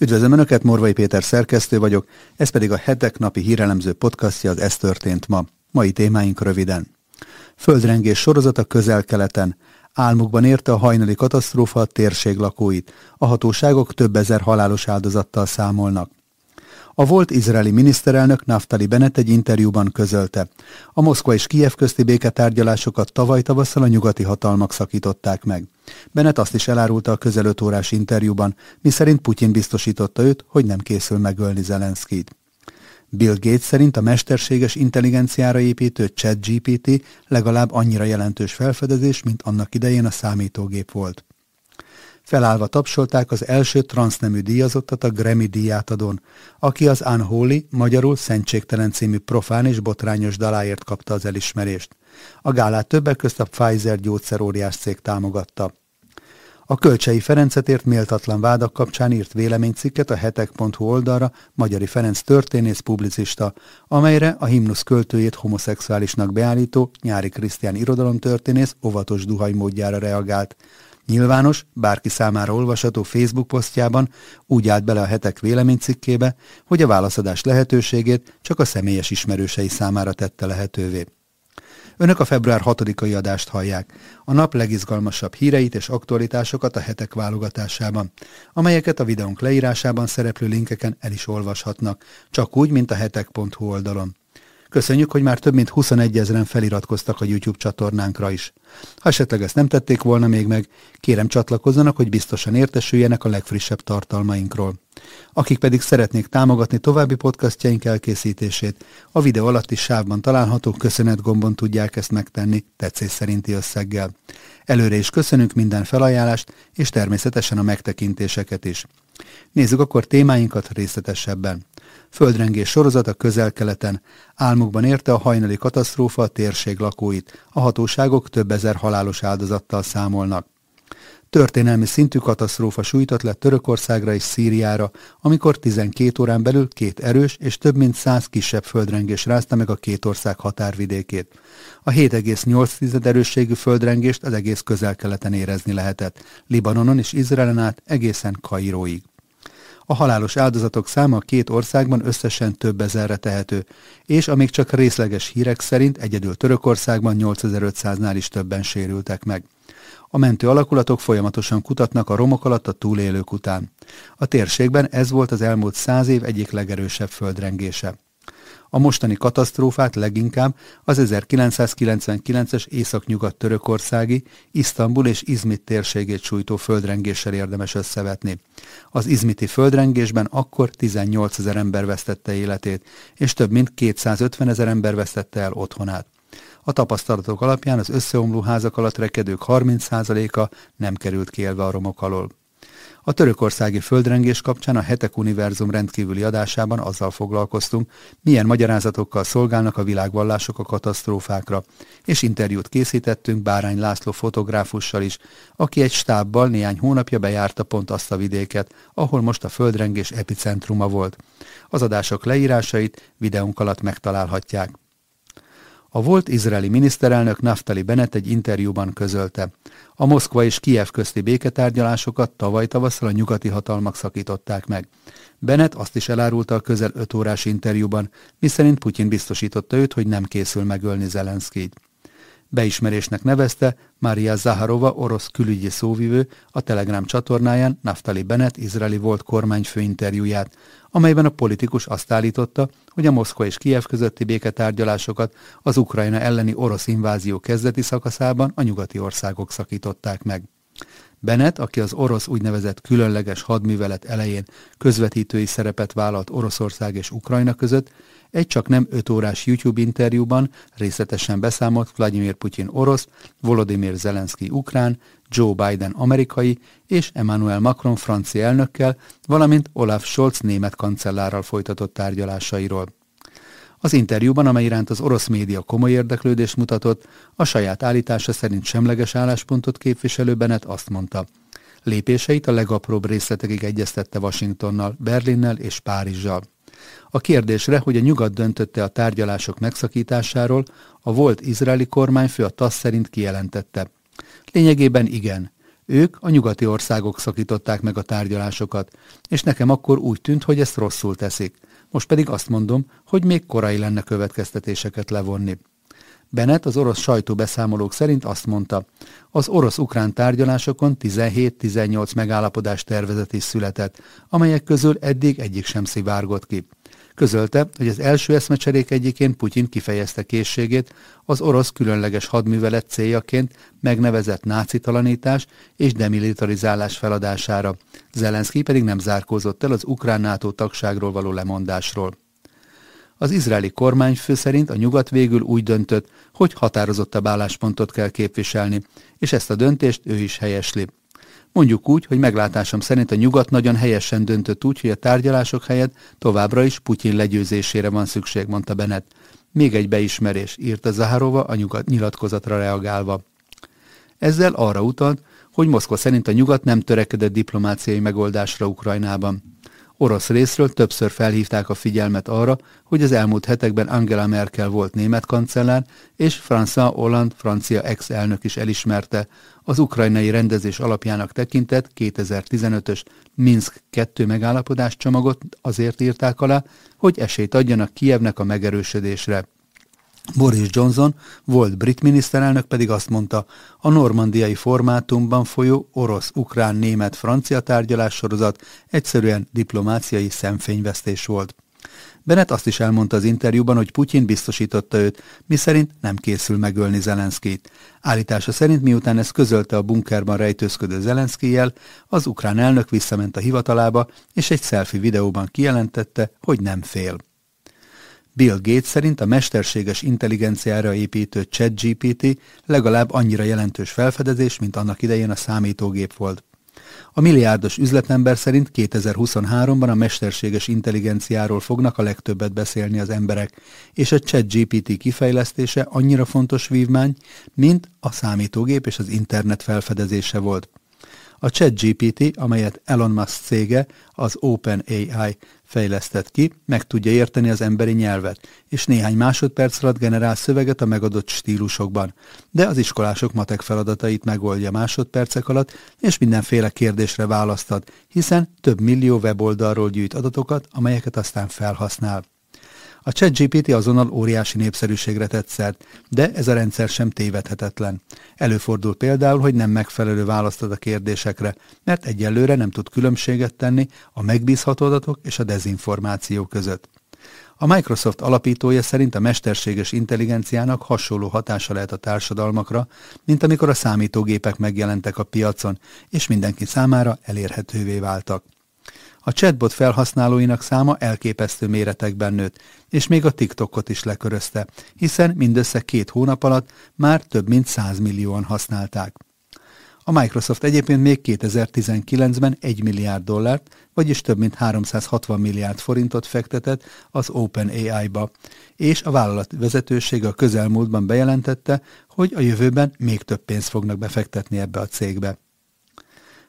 Üdvözlöm Önöket, Morvai Péter szerkesztő vagyok, ez pedig a hetek napi hírelemző podcastja az Ez történt ma. Mai témáink röviden. Földrengés sorozat a közel-keleten. Álmukban érte a hajnali katasztrófa a térség lakóit. A hatóságok több ezer halálos áldozattal számolnak. A volt izraeli miniszterelnök Naftali Bennett egy interjúban közölte. A Moszkva és Kijev közti béketárgyalásokat tavaly tavasszal a nyugati hatalmak szakították meg. Bennett azt is elárulta a közel 5 órás interjúban, miszerint Putyin biztosította őt, hogy nem készül megölni Zelenszkit. Bill Gates szerint a mesterséges intelligenciára építő ChatGPT legalább annyira jelentős felfedezés, mint annak idején a számítógép volt. Felállva tapsolták az első transznemű díjazottat a Grammy díjátadón, aki az Unholy, magyarul Szentségtelen című profán és botrányos daláért kapta az elismerést. A gálát többek közt a Pfizer gyógyszeróriás cég támogatta. A Kölcsei Ferencet ért méltatlan vádak kapcsán írt véleménycikket a hetek.hu oldalra Magyari Ferenc történész publicista, amelyre a himnusz költőjét homoszexuálisnak beállító nyári krisztián irodalomtörténész óvatos duhaj módjára reagált. Nyilvános, bárki számára olvasható Facebook posztjában úgy állt bele a hetek véleménycikkébe, hogy a válaszadás lehetőségét csak a személyes ismerősei számára tette lehetővé. Önök a február 6-ai adást hallják, a nap legizgalmasabb híreit és aktualitásokat a hetek válogatásában, amelyeket a videónk leírásában szereplő linkeken el is olvashatnak, csak úgy, mint a hetek.hu oldalon. Köszönjük, hogy már több mint 21 ezeren feliratkoztak a YouTube csatornánkra is. Ha esetleg ezt nem tették volna még meg, kérem csatlakozzanak, hogy biztosan értesüljenek a legfrissebb tartalmainkról. Akik pedig szeretnék támogatni további podcastjaink elkészítését, a videó alatti sávban található köszönet gombon tudják ezt megtenni tetszés szerinti összeggel. Előre is köszönünk minden felajánlást, és természetesen a megtekintéseket is. Nézzük akkor témáinkat részletesebben. Földrengés sorozat a közel-keleten. Álmukban érte a hajnali katasztrófa a térség lakóit. A hatóságok több ezer halálos áldozattal számolnak. Történelmi szintű katasztrófa sújtott le Törökországra és Szíriára, amikor 12 órán belül két erős és több mint 100 kisebb földrengés rázta meg a két ország határvidékét. A 7,8 erősségű földrengést az egész közel-keleten érezni lehetett, Libanonon és Izraelen át egészen Kairóig. A halálos áldozatok száma a két országban összesen több ezerre tehető, és amíg csak részleges hírek szerint egyedül Törökországban 8500-nál is többen sérültek meg. A mentő alakulatok folyamatosan kutatnak a romok alatt a túlélők után. A térségben ez volt az elmúlt száz év egyik legerősebb földrengése. A mostani katasztrófát leginkább az 1999-es északnyugat törökországi, Isztambul és Izmit térségét sújtó földrengéssel érdemes összevetni. Az izmiti földrengésben akkor 18 ezer ember vesztette életét, és több mint 250 ezer ember vesztette el otthonát. A tapasztalatok alapján az összeomló házak alatt rekedők 30%-a nem került kielve a romok alól. A törökországi földrengés kapcsán a Hetek Univerzum rendkívüli adásában azzal foglalkoztunk, milyen magyarázatokkal szolgálnak a világvallások a katasztrófákra, és interjút készítettünk Bárány László fotográfussal is, aki egy stábbal néhány hónapja bejárta pont azt a vidéket, ahol most a földrengés epicentruma volt. Az adások leírásait videónk alatt megtalálhatják. A volt izraeli miniszterelnök Naftali Bennett egy interjúban közölte. A Moszkva és Kijev közti béketárgyalásokat tavaly tavasszal a nyugati hatalmak szakították meg. Bennett azt is elárulta a közel 5 órás interjúban, miszerint Putyin biztosította őt, hogy nem készül megölni Zelenszkijt. Beismerésnek nevezte Mária Zaharova, orosz külügyi szóvivő a Telegram csatornáján Naftali Bennett izraeli volt kormányfő interjúját, amelyben a politikus azt állította, hogy a Moszkva és Kijev közötti béketárgyalásokat az Ukrajna elleni orosz invázió kezdeti szakaszában a nyugati országok szakították meg. Bennett, aki az orosz úgynevezett különleges hadművelet elején közvetítői szerepet vállalt Oroszország és Ukrajna között, egy csak nem 5 órás YouTube interjúban részletesen beszámolt Vladimir Putyin orosz, Volodymyr Zelenszky ukrán, Joe Biden amerikai és Emmanuel Macron francia elnökkel, valamint Olaf Scholz német kancellárral folytatott tárgyalásairól. Az interjúban, amely iránt az orosz média komoly érdeklődést mutatott, a saját állítása szerint semleges álláspontot képviselő Bennett azt mondta, lépéseit a legapróbb részletekig egyeztette Washingtonnal, Berlinnel és Párizsal. A kérdésre, hogy a nyugat döntötte a tárgyalások megszakításáról, a volt izraeli kormányfő a TASZ szerint kijelentette. Lényegében igen. Ők, a nyugati országok szakították meg a tárgyalásokat, és nekem akkor úgy tűnt, hogy ezt rosszul teszik. Most pedig azt mondom, hogy még korai lenne következtetéseket levonni. Bennett az orosz sajtóbeszámolók szerint azt mondta, az orosz-ukrán tárgyalásokon 17-18 megállapodás tervezet is született, amelyek közül eddig egyik sem szivárgott ki. Közölte, hogy az első eszmecserék egyikén Putyin kifejezte készségét az orosz különleges hadművelet céljaként megnevezett nácitalanítás és demilitarizálás feladására. Zelenszky pedig nem zárkózott el az ukrán NATO tagságról való lemondásról. Az izraeli kormányfő szerint a nyugat végül úgy döntött, hogy határozottabb álláspontot kell képviselni, és ezt a döntést ő is helyesli. Mondjuk úgy, hogy meglátásom szerint a nyugat nagyon helyesen döntött úgy, hogy a tárgyalások helyett továbbra is Putyin legyőzésére van szükség, mondta Bennett. Még egy beismerés, írta Zaharova a nyugat nyilatkozatra reagálva. Ezzel arra utalt, hogy Moszkva szerint a nyugat nem törekedett diplomáciai megoldásra Ukrajnában. Orosz részről többször felhívták a figyelmet arra, hogy az elmúlt hetekben Angela Merkel volt német kancellár, és François Hollande francia ex-elnök is elismerte, az ukrajnai rendezés alapjának tekintett 2015-ös Minsk 2 megállapodás csomagot azért írták alá, hogy esélyt adjanak Kievnek a megerősödésre. Boris Johnson, volt brit miniszterelnök pedig azt mondta, a normandiai formátumban folyó orosz-ukrán-német-francia tárgyalássorozat egyszerűen diplomáciai szemfényvesztés volt. Bennett azt is elmondta az interjúban, hogy Putyin biztosította őt, miszerint nem készül megölni Zelenszkét. Állítása szerint miután ezt közölte a bunkerban rejtőzködő Zelenszkijel, az ukrán elnök visszament a hivatalába, és egy selfie videóban kijelentette, hogy nem fél. Bill Gates szerint a mesterséges intelligenciára építő ChatGPT legalább annyira jelentős felfedezés, mint annak idején a számítógép volt. A milliárdos üzletember szerint 2023-ban a mesterséges intelligenciáról fognak a legtöbbet beszélni az emberek, és a ChatGPT kifejlesztése annyira fontos vívmány, mint a számítógép és az internet felfedezése volt. A ChatGPT, amelyet Elon Musk cége, az OpenAI fejlesztett ki, meg tudja érteni az emberi nyelvet, és néhány másodperc alatt generál szöveget a megadott stílusokban, de az iskolások matek feladatait megoldja másodpercek alatt, és mindenféle kérdésre választad, hiszen több millió weboldalról gyűjt adatokat, amelyeket aztán felhasznál. A ChatGPT azonnal óriási népszerűségre tett szert, de ez a rendszer sem tévedhetetlen. Előfordul például, hogy nem megfelelő választ ad a kérdésekre, mert egyelőre nem tud különbséget tenni a megbízható adatok és a dezinformáció között. A Microsoft alapítója szerint a mesterséges intelligenciának hasonló hatása lehet a társadalmakra, mint amikor a számítógépek megjelentek a piacon, és mindenki számára elérhetővé váltak. A chatbot felhasználóinak száma elképesztő méretekben nőtt, és még a TikTokot is lekörözte, hiszen mindössze két hónap alatt már több mint 100 millióan használták. A Microsoft egyébként még 2019-ben 1 milliárd dollárt, vagyis több mint 360 milliárd forintot fektetett az OpenAI-ba, és a vállalat vezetősége a közelmúltban bejelentette, hogy a jövőben még több pénzt fognak befektetni ebbe a cégbe.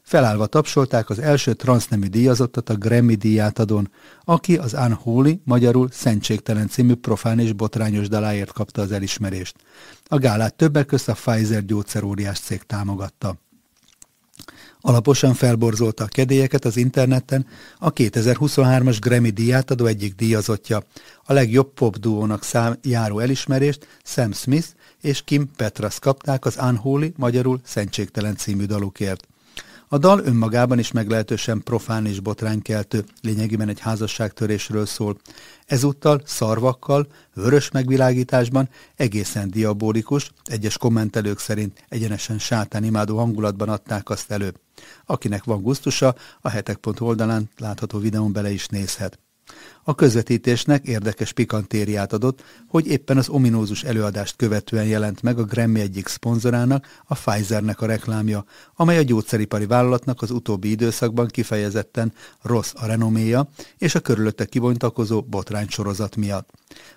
Felállva tapsolták az első transznemű díjazottat a Grammy díját adón, aki az Unholy, magyarul Szentségtelen című profán és botrányos daláért kapta az elismerést. A gálát többek között a Pfizer gyógyszeróriás cég támogatta. Alaposan felborzolta a kedélyeket az interneten a 2023-as Grammy díját adó egyik díjazottja, a legjobb pop duónak szám járó elismerést Sam Smith és Kim Petras kapták az Unholy, magyarul Szentségtelen című dalukért. A dal önmagában is meglehetősen profán és botránykeltő, lényegében egy házasságtörésről szól. Ezúttal szarvakkal, vörös megvilágításban egészen diabolikus, egyes kommentelők szerint egyenesen sátán imádó hangulatban adták azt elő. Akinek van gusztusa, a hetek.hu oldalán látható videón bele is nézhet. A közvetítésnek érdekes pikantériát adott, hogy éppen az ominózus előadást követően jelent meg a Grammy egyik szponzorának, a Pfizernek a reklámja, amely a gyógyszeripari vállalatnak az utóbbi időszakban kifejezetten rossz a renoméja és a körülötte kibonytakozó sorozat miatt.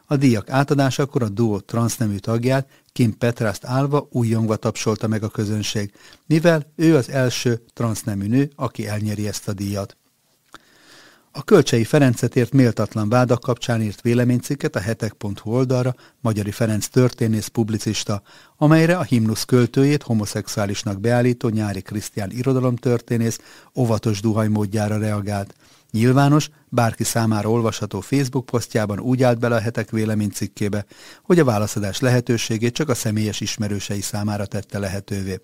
A díjak átadásakor a duo transznemű tagját, Kim Petraszt állva újjongva tapsolta meg a közönség, mivel ő az első transznemű nő, aki elnyeri ezt a díjat. A Kölcsei Ferencet ért méltatlan vádak kapcsán írt véleménycikket a hetek.hu oldalra Magyari Ferenc történész publicista, amelyre a himnusz költőjét homoszexuálisnak beállító nyári krisztián irodalomtörténész óvatos duhajmódjára reagált. Nyilvános, bárki számára olvasható Facebook posztjában úgy állt bele a hetek véleménycikkébe, hogy a válaszadás lehetőségét csak a személyes ismerősei számára tette lehetővé.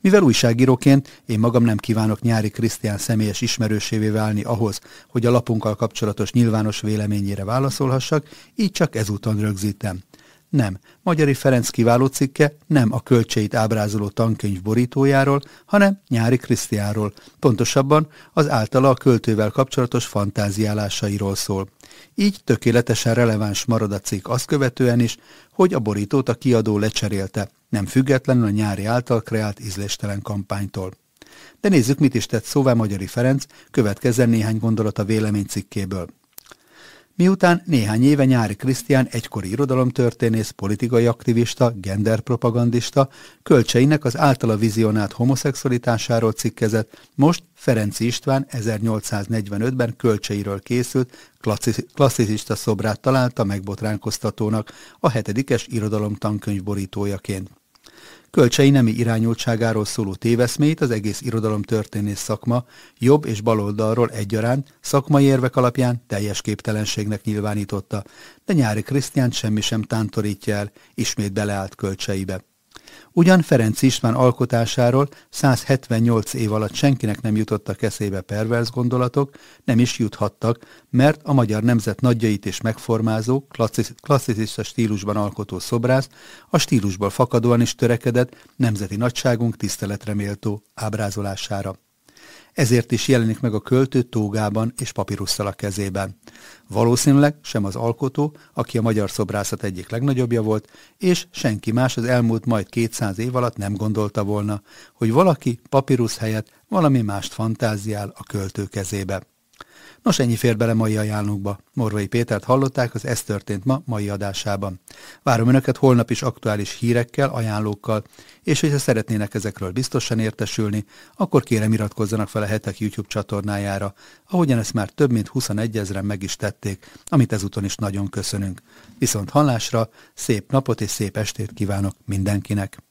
Mivel újságíróként én magam nem kívánok nyári Krisztián személyes ismerősévé válni ahhoz, hogy a lapunkkal kapcsolatos nyilvános véleményére válaszolhassak, így csak ezúton rögzítem. Nem, Magyari Ferenc kiváló cikke nem a kölcseit ábrázoló tankönyv borítójáról, hanem Nyári Krisztiáról, pontosabban az általa a költővel kapcsolatos fantáziálásairól szól. Így tökéletesen releváns marad a cikk azt követően is, hogy a borítót a kiadó lecserélte, nem függetlenül a nyári által kreált ízléstelen kampánytól. De nézzük, mit is tett szóvá Magyari Ferenc, következzen néhány gondolat a véleménycikkéből. Miután néhány éve Nyári Krisztián egykori irodalomtörténész, politikai aktivista, genderpropagandista, kölcseinek az általa vizionált homoszexualitásáról cikkezett, most Ferenci István 1845-ben kölcseiről készült klasszicista szobrát találta megbotránkoztatónak a hetedikes irodalomtankönyv borítójaként. Kölcsei nemi irányultságáról szóló téveszmét az egész irodalomtörténész szakma jobb és baloldalról egyaránt szakmai érvek alapján teljes képtelenségnek nyilvánította, de nyári Krisztián semmi sem tántorítja el, ismét beleállt kölcseibe. Ugyan Ferenc István alkotásáról 178 év alatt senkinek nem jutottak eszébe perverz gondolatok, nem is juthattak, mert a magyar nemzet nagyjait is megformázó, klasszicista stílusban alkotó szobrász a stílusból fakadóan is törekedett nemzeti nagyságunk tiszteletre méltó ábrázolására ezért is jelenik meg a költő tógában és papirusszal a kezében. Valószínűleg sem az alkotó, aki a magyar szobrászat egyik legnagyobbja volt, és senki más az elmúlt majd 200 év alatt nem gondolta volna, hogy valaki papírusz helyett valami mást fantáziál a költő kezébe. Nos, ennyi fér bele mai ajánlókba. Morvai Pétert hallották az Ez történt ma mai adásában. Várom Önöket holnap is aktuális hírekkel, ajánlókkal, és hogyha szeretnének ezekről biztosan értesülni, akkor kérem iratkozzanak fel a hetek YouTube csatornájára, ahogyan ezt már több mint 21 ezeren meg is tették, amit ezúton is nagyon köszönünk. Viszont hallásra, szép napot és szép estét kívánok mindenkinek!